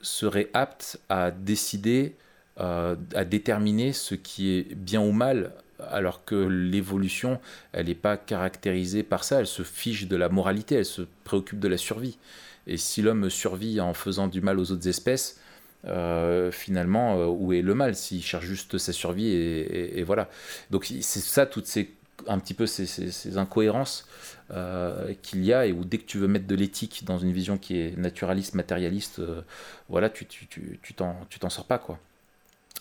serait apte à décider, euh, à déterminer ce qui est bien ou mal alors que l'évolution, elle n'est pas caractérisée par ça, elle se fiche de la moralité, elle se préoccupe de la survie. Et si l'homme survit en faisant du mal aux autres espèces, euh, finalement, euh, où est le mal S'il cherche juste sa survie, et, voilà. Donc c'est ça, toutes ces un petit peu ces, incohérences euh, qu'il y a et où dès que tu veux mettre de l'éthique dans une vision qui est naturaliste, matérialiste, voilà, tu tu, tu, tu t'en sors pas quoi.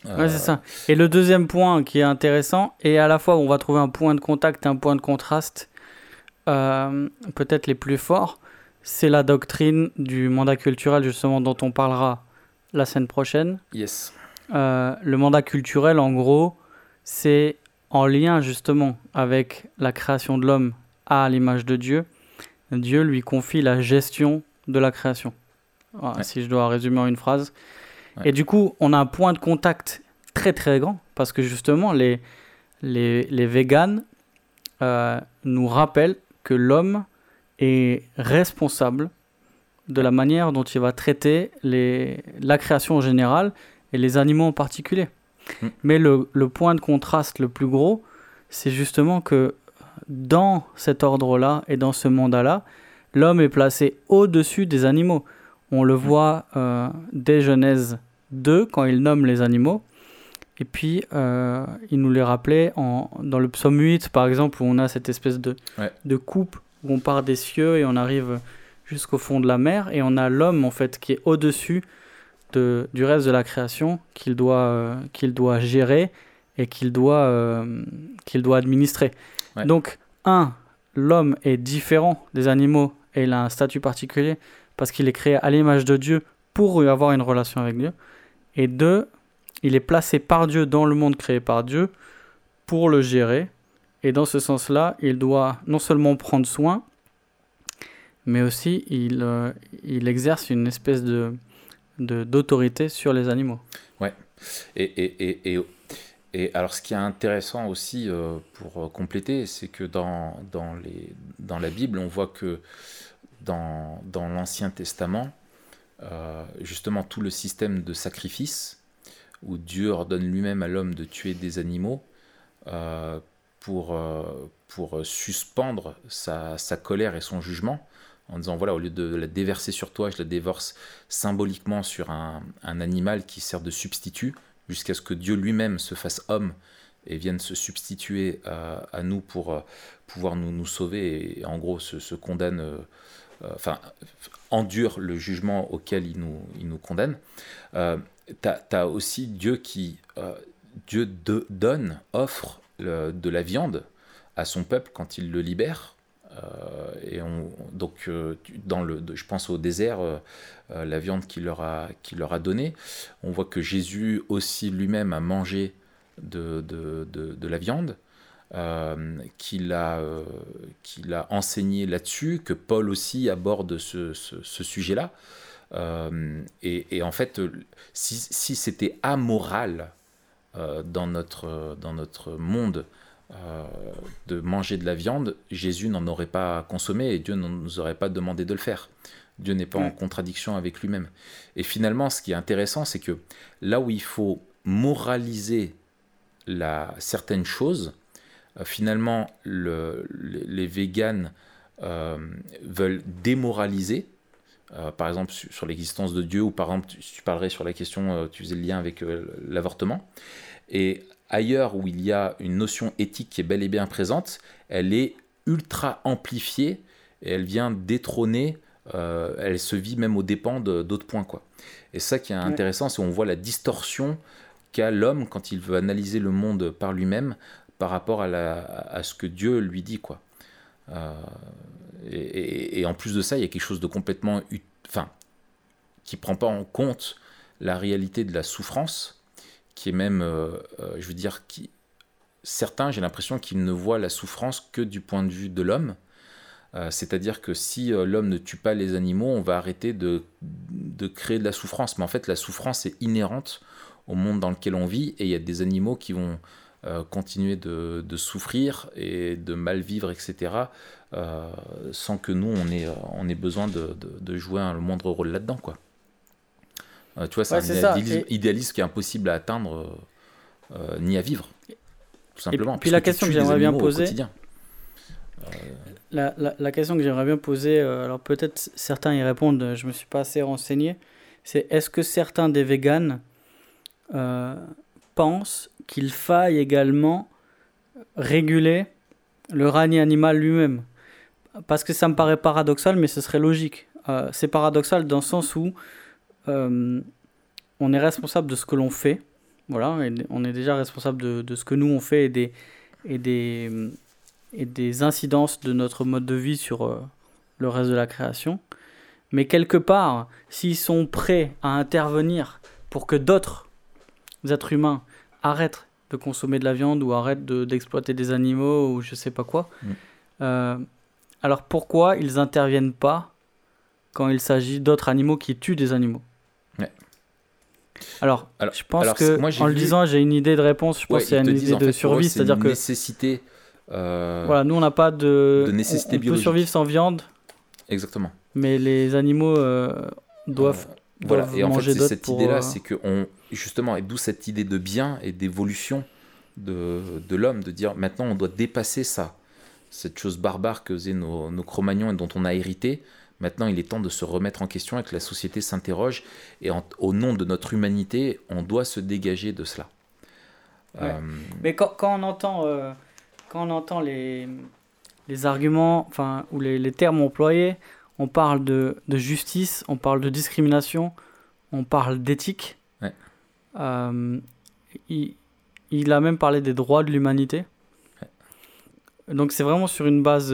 Ouais, c'est ça. Et le deuxième point qui est intéressant, et à la fois on va trouver un point de contact et un point de contraste, peut-être les plus forts, c'est la doctrine du mandat culturel, justement, dont on parlera la semaine prochaine. Yes. Euh, le mandat culturel, en gros, c'est en lien justement avec la création de l'homme à l'image de Dieu. Dieu lui confie la gestion de la création. Si je dois résumer en une phrase. Et du coup, on a un point de contact très très grand parce que justement, les, les, les véganes euh, nous rappellent que l'homme est responsable de la manière dont il va traiter les, la création en général et les animaux en particulier. Mm. Mais le, le, point de contraste le plus gros, c'est justement que dans cet ordre-là et dans ce mandat-là, l'homme est placé au-dessus des animaux. On le voit euh, dès Genèse 2, quand il nomme les animaux. Et puis, euh, il nous les rappelait en, dans le psaume 8, par exemple, où on a cette espèce de, de coupe, où on part des cieux et on arrive jusqu'au fond de la mer. Et on a l'homme, en fait, qui est au-dessus de, du reste de la création, qu'il doit, euh, qu'il doit gérer et qu'il doit, euh, qu'il doit administrer. Donc, un, l'homme est différent des animaux et il a un statut particulier parce qu'il est créé à l'image de Dieu pour avoir une relation avec Dieu. Et deux, il est placé par Dieu dans le monde créé par Dieu pour le gérer. Et dans ce sens-là, il doit non seulement prendre soin, mais aussi il, euh, il exerce une espèce de d'autorité sur les animaux. Ouais. Et, et, et, et, alors, ce qui est intéressant aussi euh, pour compléter, c'est que dans, dans, les, dans la Bible, on voit que dans, dans l'Ancien Testament, euh, justement tout le système de sacrifice, où Dieu ordonne lui-même à l'homme de tuer des animaux pour, pour suspendre sa, sa colère et son jugement, en disant voilà, au lieu de la déverser sur toi, je la déverse symboliquement sur un, animal qui sert de substitut, jusqu'à ce que Dieu lui-même se fasse homme et vienne se substituer à, nous pour euh, pouvoir nous, sauver et en gros se, condamne, euh, euh, enfin endure le jugement auquel il nous, il nous condamne. Euh, tu as, aussi Dieu qui, Dieu donne, offre de la viande à son peuple quand il le libère et on, donc, euh, dans le, je pense au désert, euh, la viande qu'il leur, a, qu'il leur a donnée. On voit que Jésus aussi lui-même a mangé de, de, de, la viande. qu'il a, qu'il a enseigné là-dessus, que Paul aussi aborde ce, sujet-là. et, et, en fait, si, si c'était amoral dans, notre, dans notre monde euh, de manger de la viande, Jésus n'en aurait pas consommé et Dieu ne nous aurait pas demandé de le faire. Dieu n'est pas en contradiction avec lui-même. Et finalement, ce qui est intéressant, c'est que là où il faut moraliser la, certaines choses, euh, finalement, le, les, véganes euh, veulent démoraliser, par exemple sur l'existence de Dieu, ou par exemple, tu, tu parlerais sur la question, tu faisais le lien avec l'avortement. Et ailleurs où il y a une notion éthique qui est bel et bien présente, elle est ultra amplifiée et elle vient détrôner, euh, elle se vit même aux dépens d'autres points. Quoi. Et ça qui est intéressant, c'est qu'on voit la distorsion qu'a l'homme quand il veut analyser le monde par lui-même par rapport à, à, ce que Dieu lui dit. Quoi. Euh, et, en plus de ça, il y a quelque chose de complètement... Enfin, qui ne prend pas en compte la réalité de la souffrance qui est même, euh, euh, je veux dire, certains, j'ai l'impression qu'ils ne voient la souffrance que du point de vue de l'homme. Euh, c'est-à-dire que si l'homme ne tue pas les animaux, on va arrêter de, de, créer de la souffrance. Mais en fait, la souffrance est inhérente au monde dans lequel on vit et il y a des animaux qui vont continuer de, souffrir et de mal vivre, etc., sans que nous, on ait, besoin de, de jouer un moindre rôle là-dedans. quoi. Euh, tu vois, c'est un idéalisme, qui est impossible à atteindre euh, euh, ni à vivre, tout simplement. Et puis la question que j'aimerais bien poser. La, la, la, question que j'aimerais bien poser, alors peut-être certains y répondent, je me suis pas assez renseigné, c'est est-ce que certains des véganes pensent qu'il faille également réguler le règne animal lui-même? Parce que ça me paraît paradoxal, mais ce serait logique. c'est paradoxal dans le sens où euh, on est responsable de ce que l'on fait. Voilà, on est déjà responsable de, de, ce que nous on fait et des, et des, et des incidences de notre mode de vie sur euh, le reste de la création. Mais quelque part, s'ils sont prêts à intervenir pour que d'autres êtres humains arrêtent de consommer de la viande ou arrêtent d'exploiter des animaux ou je sais pas quoi, mm. euh, alors pourquoi ils interviennent pas quand il s'agit d'autres animaux qui tuent des animaux? Alors, je pense que en le disant, j'ai une idée de réponse. Je pense que c'est une idée de survie, c'est-à-dire que nécessité. Euh, voilà, nous on n'a pas de, nécessité on, on peut survivre sans viande. Exactement. Mais les animaux euh, doivent, euh, voilà. et en fait, c'est cette idée-là, c'est que on justement, et d'où cette idée de bien et d'évolution de, de l'homme, de dire maintenant on doit dépasser ça, cette chose barbare que faisaient nos, nos Cro-Magnons et dont on a hérité Maintenant, il est temps de se remettre en question et que la société s'interroge. Et au nom de notre humanité, on doit se dégager de cela. Euh, Mais quand, on entend, euh, quand on entend les, les arguments enfin, ou les, les, termes employés, on parle de, de, justice, on parle de discrimination, on parle d'éthique. Euh, il, il a même parlé des droits de l'humanité. Donc c'est vraiment sur une base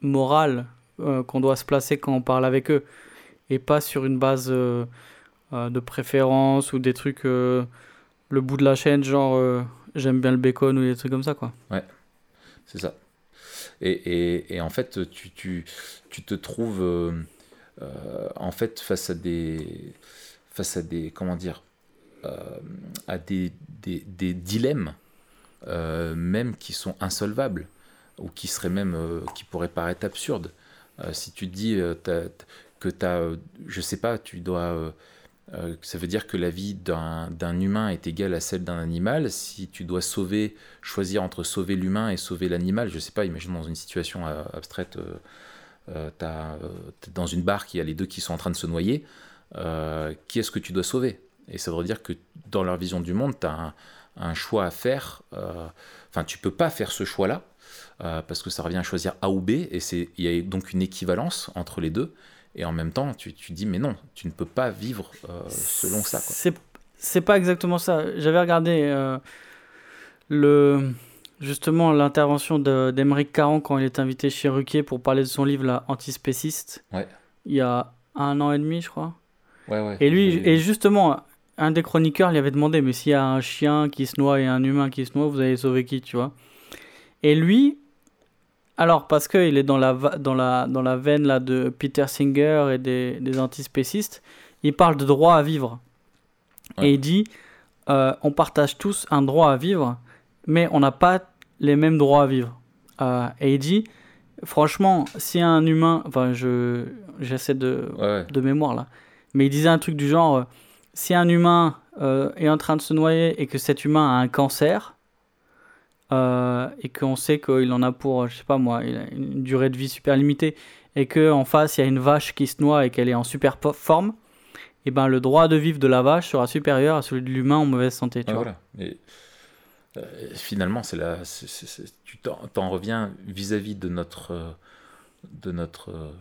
morale euh, qu'on doit se placer quand on parle avec eux, et pas sur une base euh, de préférence ou des trucs le bout de la chaîne, genre j'aime bien le bacon ou des trucs comme ça quoi. Ouais, c'est ça. Et, et, en fait, tu, tu, tu te trouves en fait face à des face à des comment dire à des, des, des dilemmes même qui sont insolvables ou qui serait même euh, qui pourrait paraître absurde. Euh, si tu te dis euh, que tu as, je sais pas, tu dois ça veut dire que la vie d'un humain est égale à celle d'un animal. Si tu dois sauver, choisir entre sauver l'humain et sauver l'animal, je sais pas, imagine dans une situation abstraite, euh, dans une barque, il y a les deux qui sont en train de se noyer. qui est-ce que tu dois sauver? Et ça veut dire que dans leur vision du monde, tu as un, un, choix à faire. Enfin, tu peux pas faire ce choix-là. Euh, parce que ça revient à choisir A ou B, et il y a donc une équivalence entre les deux, et en même temps, tu, tu dis, mais non, tu ne peux pas vivre euh, selon ça. C'est pas exactement ça. J'avais regardé euh, le, justement l'intervention d'Emeric Caron quand il est invité chez Ruquier pour parler de son livre là, Antispéciste, ouais. il y a un an et demi, je crois. Ouais, ouais. Et lui, et justement, un des chroniqueurs lui avait demandé, mais s'il y a un chien qui se noie et un humain qui se noie, vous allez sauver qui, tu vois? Et lui, alors, parce qu'il est dans la, dans, la, dans la veine là, de Peter Singer et des, des antispécistes, il parle de droit à vivre. Et il dit euh, on partage tous un droit à vivre, mais on n'a pas les mêmes droits à vivre. Euh, et il dit franchement, si un humain. Enfin, je, j'essaie de, de mémoire là. Mais il disait un truc du genre euh, si un humain est en train de se noyer et que cet humain a un cancer, euh, et qu'on sait qu'il en a pour, je sais pas moi, une durée de vie super limitée, et qu'en face il y a une vache qui se noie et qu'elle est en super forme, et ben le droit de vivre de la vache sera supérieur à celui de l'humain en mauvaise santé. Tu vois. Et, euh, finalement, c'est la, tu t'en reviens vis-à-vis de notre, euh, de notre,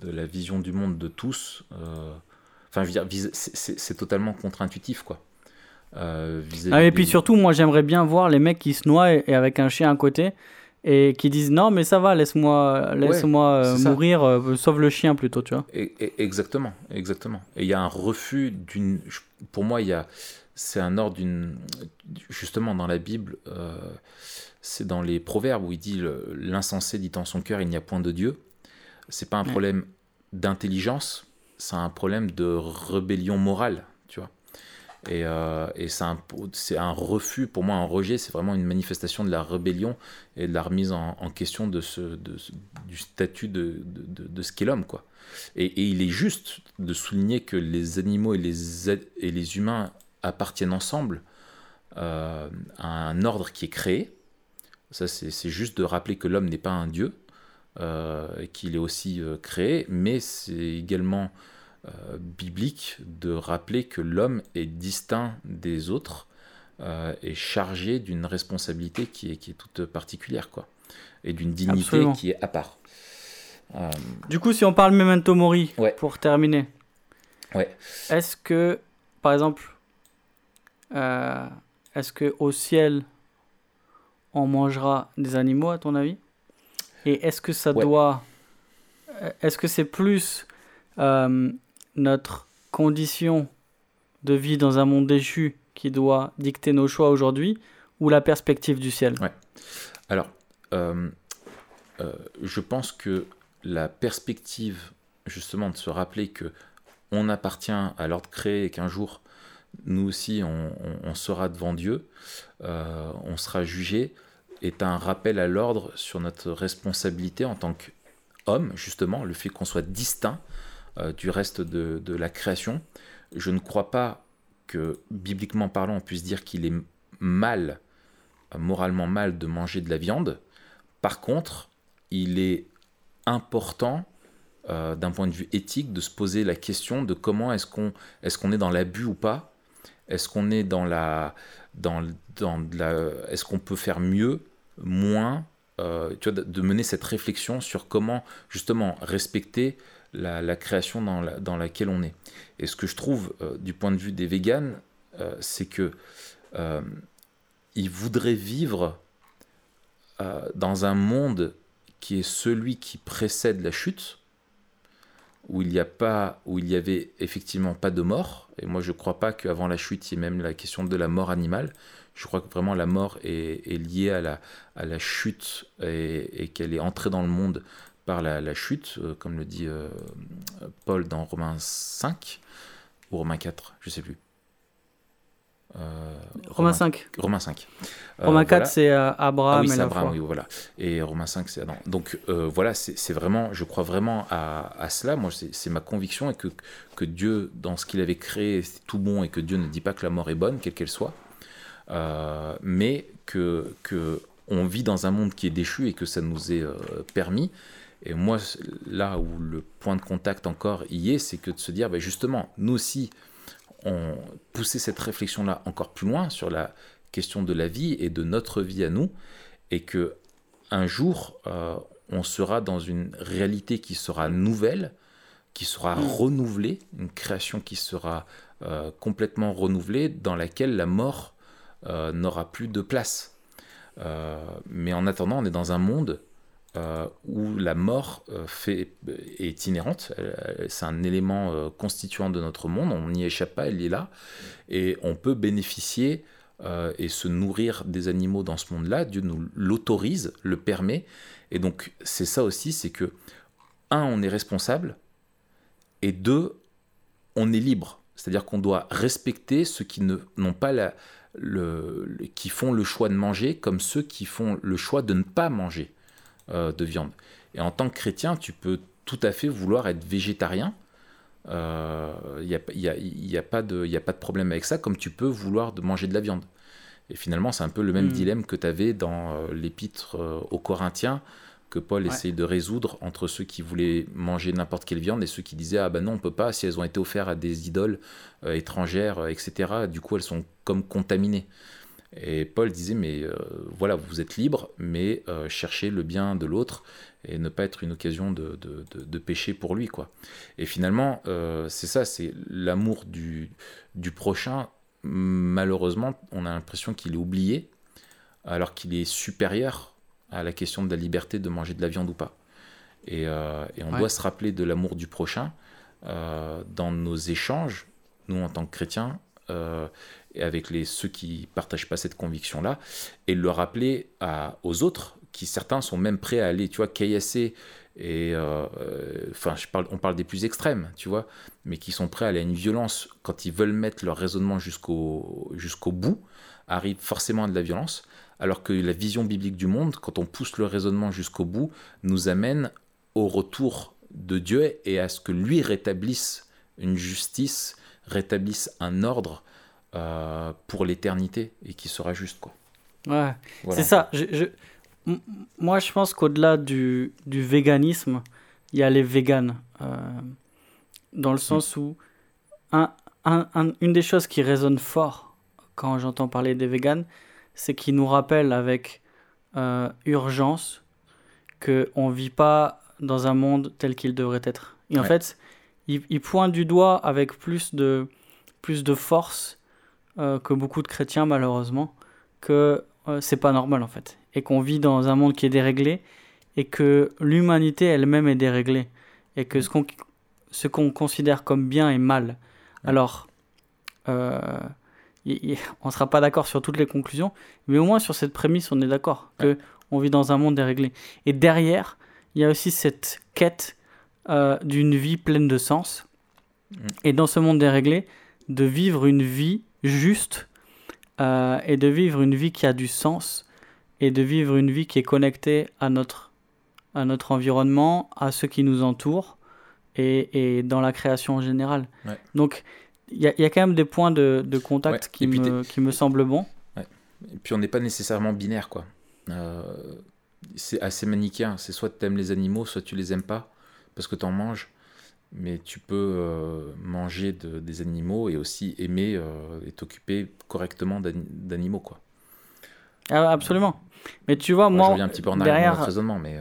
de la vision du monde de tous. Enfin, je veux dire, c'est totalement contre-intuitif, quoi. Euh, ah, et puis surtout, moi j'aimerais bien voir les mecs qui se noient et, avec un chien à côté et qui disent non mais ça va laisse-moi laisse-moi euh, mourir euh, sauve le chien plutôt tu vois. Exactement exactement. Et il y a un refus d'une pour moi il y a c'est un ordre d'une justement dans la Bible c'est dans les proverbes où il dit l'insensé dit en son cœur il n'y a point de Dieu. C'est pas un problème d'intelligence c'est un problème de rébellion morale et, euh, c'est un, refus, pour moi, un rejet, c'est vraiment une manifestation de la rébellion et de la remise en, question du statut de, ce qu'est l'homme. quoi. Et, il est juste de souligner que les animaux et les, humains appartiennent ensemble euh, à un ordre qui est créé. Ça, c'est juste de rappeler que l'homme n'est pas un dieu, euh, qu'il est aussi euh, créé, mais c'est également euh, biblique de rappeler que l'homme est distinct des autres euh, et chargé d'une responsabilité qui est, qui est toute particulière, quoi, et d'une dignité qui est à part. Euh, du coup, si on parle Memento Mori, pour terminer, ouais. est-ce que, par exemple, est-ce que au ciel, on mangera des animaux, à ton avis? Et est-ce que ça doit... Est-ce que c'est plus notre condition de vie dans un monde déchu qui doit dicter nos choix aujourd'hui ou la perspective du ciel. Alors, euh, euh, je pense que la perspective, justement, de se rappeler que on appartient à l'ordre créé et qu'un jour, nous aussi, on, sera devant Dieu, euh, on sera jugé, est un rappel à l'ordre sur notre responsabilité en tant qu'homme, justement, le fait qu'on soit distinct euh, du reste de, la création. Je ne crois pas que, bibliquement parlant, on puisse dire qu'il est mal, euh, moralement mal, de manger de la viande. Par contre, il est important, euh, d'un point de vue éthique, de se poser la question de comment est-ce qu'on est, qu'on est dans l'abus ou pas? Est-ce qu'on est dans la... Dans, dans la est-ce qu'on peut faire mieux, moins tu vois, de mener cette réflexion sur comment justement respecter la, création dans, dans, laquelle on est. Et ce que je trouve euh, du point de vue des véganes, euh, c'est que euh, il voudrait vivre dans un monde qui est celui qui précède la chute, où il n'y a pas, où il y avait effectivement pas de mort. Et moi, je ne crois pas qu'avant la chute, il y ait même la question de la mort animale. Je crois que vraiment la mort est, liée à la, à la chute et, qu'elle est entrée dans le monde par la, chute, euh, comme le dit euh, Paul dans Romains 5 ou Romains 4, je ne sais plus. Euh, Romains 5. Romains 5. Romains 4, c'est Abraham. Ah oui, c'est Abraham, oui, voilà. Et Romains 5, c'est Adam. Donc voilà, c'est vraiment, je crois vraiment à, à cela. Moi, c'est ma conviction et que, que Dieu, dans ce qu'il avait créé, c'est tout bon et que Dieu ne dit pas que la mort est bonne, quelle qu'elle soit. Mais que, que on vit dans un monde qui est déchu et que ça nous est permis. Et moi, là où le point de contact encore y est, c'est que de se dire, ben justement, nous aussi, on poussait cette réflexion-là encore plus loin sur la question de la vie et de notre vie à nous, et que un jour, euh, on sera dans une réalité qui sera nouvelle, qui sera mm. renouvelée, une création qui sera complètement renouvelée, dans laquelle la mort euh, n'aura plus de place. Euh, mais en attendant, on est dans un monde euh, où la mort fait, est inhérente, c'est un élément constituant de notre monde, on n'y échappe pas, elle est là, et on peut bénéficier et se nourrir des animaux dans ce monde-là, Dieu nous l'autorise, le permet, et donc c'est ça aussi, c'est que, un, on est responsable, et deux, on est libre, c'est-à-dire qu'on doit respecter ceux qui n'ont pas le, qui font le choix de manger comme ceux qui font le choix de ne pas manger euh, de viande. Et en tant que chrétien, tu peux tout à fait vouloir être végétarien. Il euh, n'y a, y a, y a, pas de, a pas de problème avec ça, comme tu peux vouloir de manger de la viande. Et finalement, c'est un peu le même hmm. dilemme que tu avais dans euh, l'épître aux Corinthiens, que Paul essaye de résoudre entre ceux qui voulaient manger n'importe quelle viande et ceux qui disaient ah ben non on peut pas si elles ont été offertes à des idoles étrangères etc du coup elles sont comme contaminées et Paul disait mais euh, voilà vous êtes libre mais cherchez le bien de l'autre et ne pas être une occasion de, de, de, pécher pour lui quoi. Et finalement c'est ça c'est l'amour du, du prochain. Malheureusement on a l'impression qu'il est oublié alors qu'il est supérieur à la question de la liberté de manger de la viande ou pas. Et, euh, on doit se rappeler de l'amour du prochain euh, dans nos échanges, nous en tant que chrétiens, euh, et avec les, ceux qui partagent pas cette conviction-là, et le rappeler aux autres, qui certains sont même prêts à aller, tu vois, caillasser, et enfin, je parle, on parle des plus extrêmes, tu vois, mais qui sont prêts à aller à une violence quand ils veulent mettre leur raisonnement jusqu'au jusqu'au bout, arrive forcément à de la violence alors que la vision biblique du monde, quand on pousse le raisonnement jusqu'au bout, nous amène au retour de Dieu et à ce que lui rétablisse une justice, rétablisse un ordre euh, pour l'éternité et qui sera juste. Quoi. Ouais, c'est ça. moi, je pense qu'au-delà du, véganisme, il y a les véganes. Euh, dans le sens où une des choses qui résonne fort quand j'entends parler des véganes, c'est qu'il nous rappelle avec euh, urgence qu'on ne vit pas dans un monde tel qu'il devrait être. Et en fait, il, pointe du doigt avec plus de, plus de force euh, que beaucoup de chrétiens, malheureusement, que euh, c'est pas normal en fait. Et qu'on vit dans un monde qui est déréglé et que l'humanité elle-même est déréglée. Et que ce qu'on ce qu'on considère comme bien est mal. Alors, euh, on ne sera pas d'accord sur toutes les conclusions, mais au moins sur cette prémisse, on est d'accord que on vit dans un monde déréglé. Et derrière, il y a aussi cette quête euh, d'une vie pleine de sens. Mm. Et dans ce monde déréglé, de vivre une vie juste euh, et de vivre une vie qui a du sens et de vivre une vie qui est connectée à notre, à notre environnement, à ceux qui nous entourent et, et dans la création en général. Donc, il y, a quand même des points de, contact qui, me, qui me semblent bons. Et puis on n'est pas nécessairement binaire, quoi. Euh, c'est assez manichéen. C'est soit tu aimes les animaux, soit tu les aimes pas, parce que tu en manges. Mais tu peux euh, manger de, des animaux et aussi aimer euh, et t'occuper correctement d'animaux, quoi. Ah, absolument. Mais tu vois, moi, je reviens un petit peu en arrière derrière, raisonnement, mais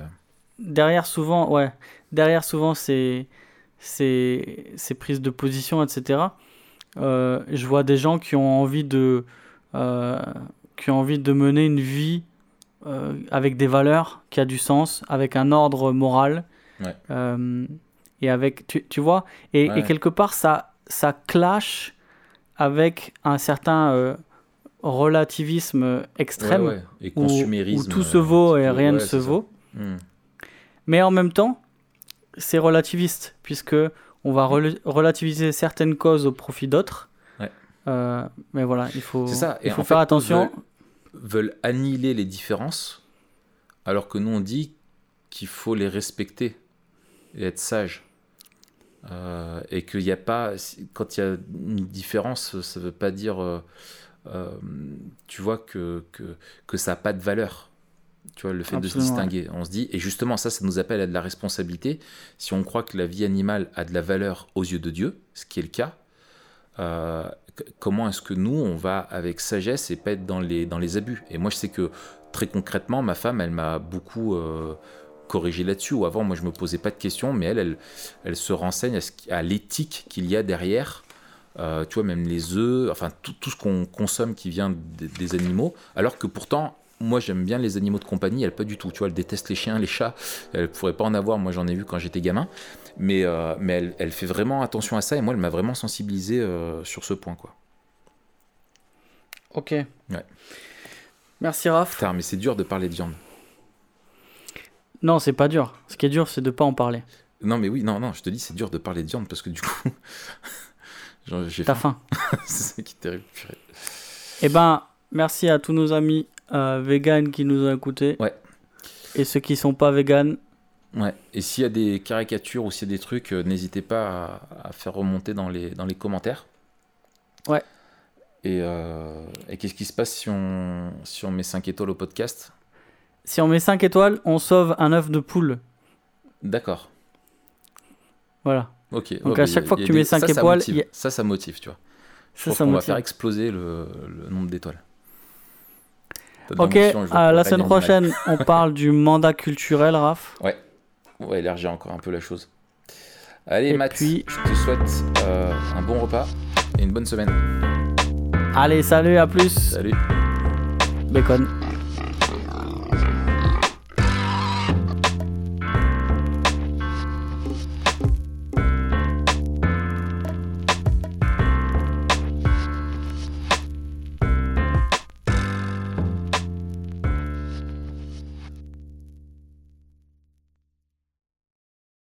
derrière souvent, ouais, derrière souvent ces, ces, ces prises de position, etc. Euh, je vois des gens qui ont envie de, euh, qui ont envie de mener une vie euh, avec des valeurs, qui a du sens, avec un ordre moral. Ouais. Euh, et avec, tu, tu vois, et, Ouais. et quelque part, ça, ça clash avec un certain euh, relativisme extrême Ouais, ouais. Et où, consumérisme. où tout se euh, vaut petit et rien ne se ça. vaut. Hmm. Mais en même temps, c'est relativiste, puisque on va rela- relativiser certaines causes au profit d'autres. Ouais. Euh, mais voilà, il faut, C'est ça. il faut faire fait, attention. Veulent, veulent annihiler les différences, alors que nous, on dit qu'il faut les respecter et être sage. Euh, et qu'il n'y a pas. Quand il y a une différence, ça ne veut pas dire. euh, euh, tu vois, que, que, que ça n'a pas de valeur. Tu vois, le fait de se distinguer. On se dit. Et justement, ça, ça nous appelle à de la responsabilité. Si on croit que la vie animale a de la valeur aux yeux de Dieu, ce qui est le cas, comment est-ce que nous, on va avec sagesse et pas être dans les, dans les abus? Et moi, je sais que très concrètement, ma femme, elle m'a beaucoup corrigé là-dessus. Ou avant, moi, je me posais pas de questions, mais elle, elle, elle se renseigne à, l'éthique qu'il y a derrière. Euh, tu vois, même les œufs, enfin, tout, tout ce qu'on consomme qui vient des, des animaux. Alors que pourtant, moi, j'aime bien les animaux de compagnie, elle pas du tout. Tu vois, elle déteste les chiens, les chats. Elle pourrait pas en avoir. Moi, j'en ai vu quand j'étais gamin. Mais, euh, mais elle, elle fait vraiment attention à ça et moi, elle m'a vraiment sensibilisé euh, sur ce point. Quoi. Ok. Ouais. Merci Raph. Putain, mais c'est dur de parler de viande. Non, c'est pas dur. Ce qui est dur, c'est de pas en parler. Non, mais oui, non, non, je te dis, c'est dur de parler de viande parce que du coup, j'ai T'as faim. faim. c'est ça qui est terrible. purée. Eh ben, merci à tous nos amis euh, véganes qui nous ont écoutés. Ouais. Et ceux qui sont pas véganes, Ouais. Et s'il y a des caricatures ou s'il y a des trucs, euh, n'hésitez pas à, à faire remonter dans les, dans les commentaires. Ouais. Et, euh, et qu'est-ce qui se passe si on, si on met 5 étoiles au podcast? Si on met 5 étoiles, on sauve un œuf de poule. D'accord. Voilà. Ok. Donc Ouais, à chaque a- fois que tu des- mets cinq ça, ça étoiles, motive. y a- Ça, ça motive, tu vois. Je Ça, pense ça qu'on va faire exploser le, le nombre d'étoiles. Ok, à la semaine prochaine, on parle du mandat culturel, Raph. Ouais. On va élargir encore un peu la chose. Allez, Et Matt, puis- je te souhaite euh, un bon repas et une bonne semaine. Allez, salut, à plus. Salut. Bacon.